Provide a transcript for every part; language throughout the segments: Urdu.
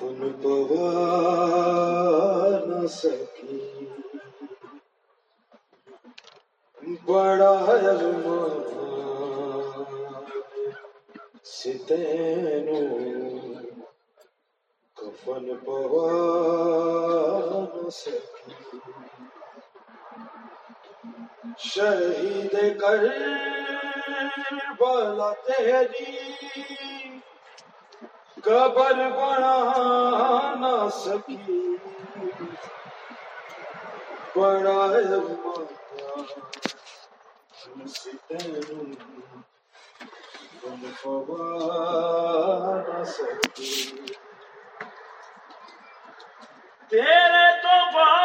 کفن پوا نہ سکی بڑا ارمان ستینو کفن پوا نہ سکی۔ شہید کر بالا تیری قبر بنا نہ سکی بڑا سکی تیرے تو بعد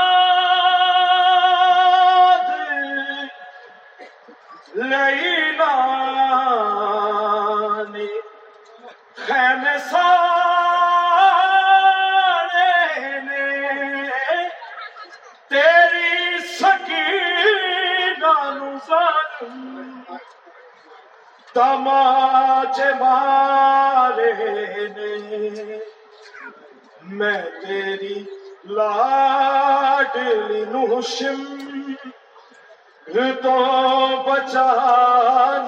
لیلا نے خیمے سارے ظالم تماچے مارے نے میں تیری لاڈلی نوشم تو بچا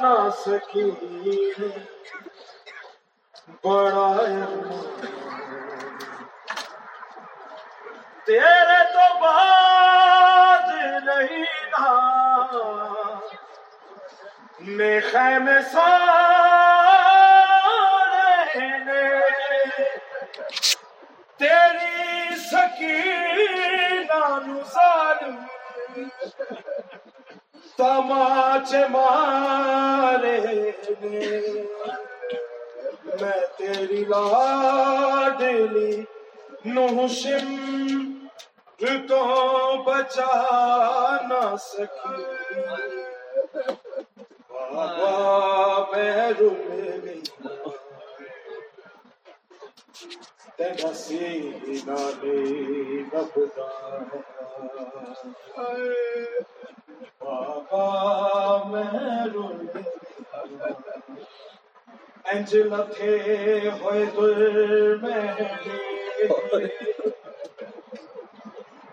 نہ سکی۔ بڑا تیرے تو بعد نہیں نا میں خیمے سارے تیری سکینہ نو تماچ مارے میں تیری لاڈلی نوشم تو بچا نہ سکی بابا میں رول گئی تیرا سینا نے ربدا بابا میں رول انج لتھے ہوئے دل میں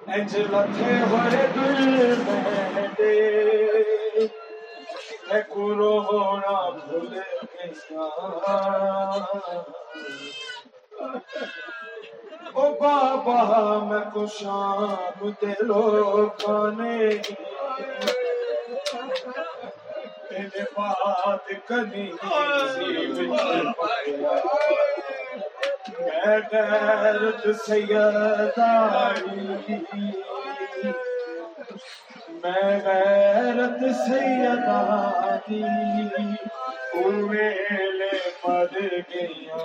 انج لتھے ہوئے دل میں ہونا بھول گیا او بابا، میں کو شام دلو کانے تیرے بات کنی میں غیرت سیداری میں غیرت سیداری اویلے مر گیا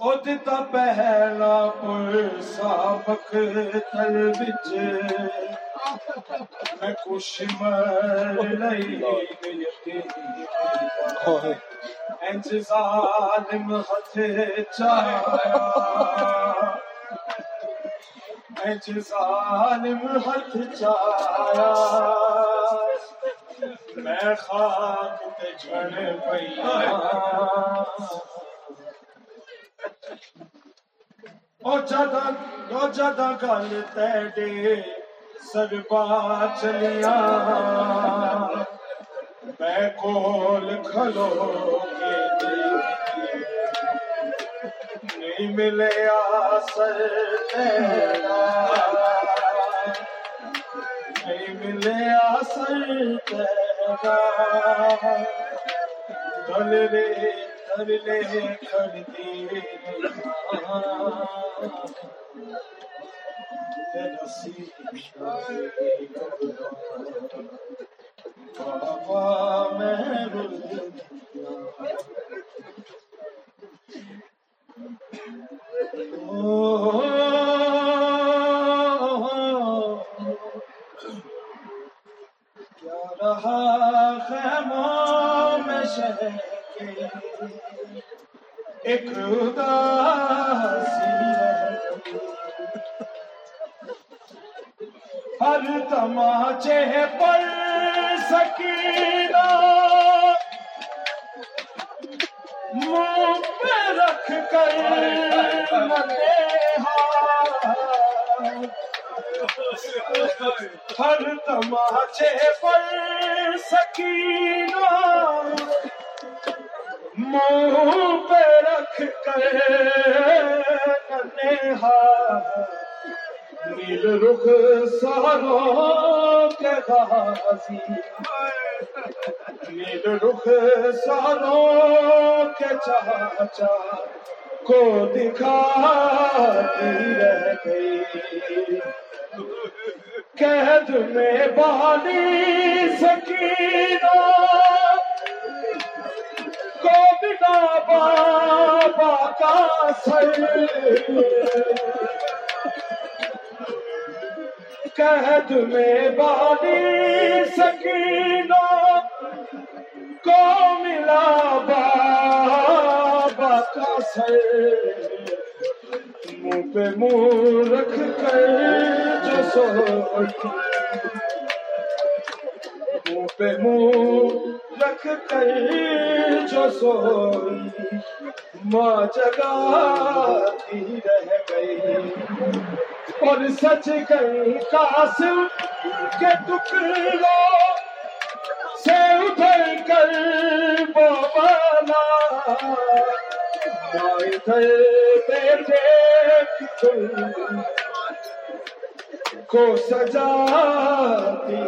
او دتا پہلا پر سابق تل وچ میں کچھ مر لئی یقین انج ظالم ہتھ چایا انج ظالم ہتھ چایا میں خاک تے جھڑ پیا او جدا او جدا گل تے تیڈے سربا چلیا میں کول کھلو کے دیکھی نہیں ملیا سر نہیں ملیا سر دل رے دل لے کھڑتی تیرا بابا میں کیا رہا خیموں میں شہر کے ایک ہر تماچے پر سکینہ رکھ کر ہر تماچے پر سکینہ منہ پہ رکھ کر نیل رخ ساروں کے غازی نیل رخ ساروں کے چاچا کو دکھا رہ گئی قید میں بانی سکینہ کو بنا بابا کا سر قید میں بانی سکینہ کو ملا بابا کا سر منہ پہ منہ رکھ کر جو سوئی منہ پہ منہ رکھ کر جو سوئی ماں جگاتی رہ گئی. اور سچ گئی قاسم کے ٹکڑوں سے ادھر کر بابانا کو سجاتی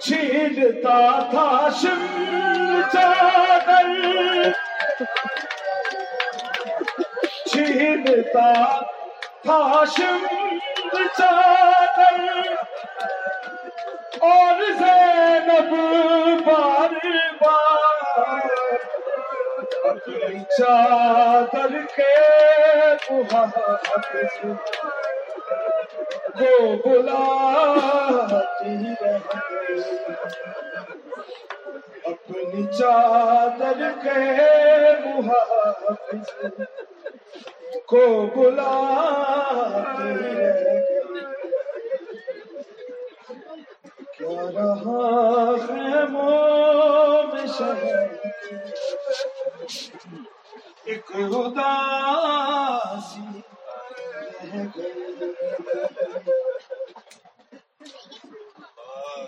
چھیلتا تھا شم چادر چھیلتا تھا شم چادر اور زینب بار بار۔ چادر کے محافظ کو بلاتی رہے۔ اپنی چادر کے محافظ کو بلاتی رہے۔ رہا خیموں میں شہر ایک خدا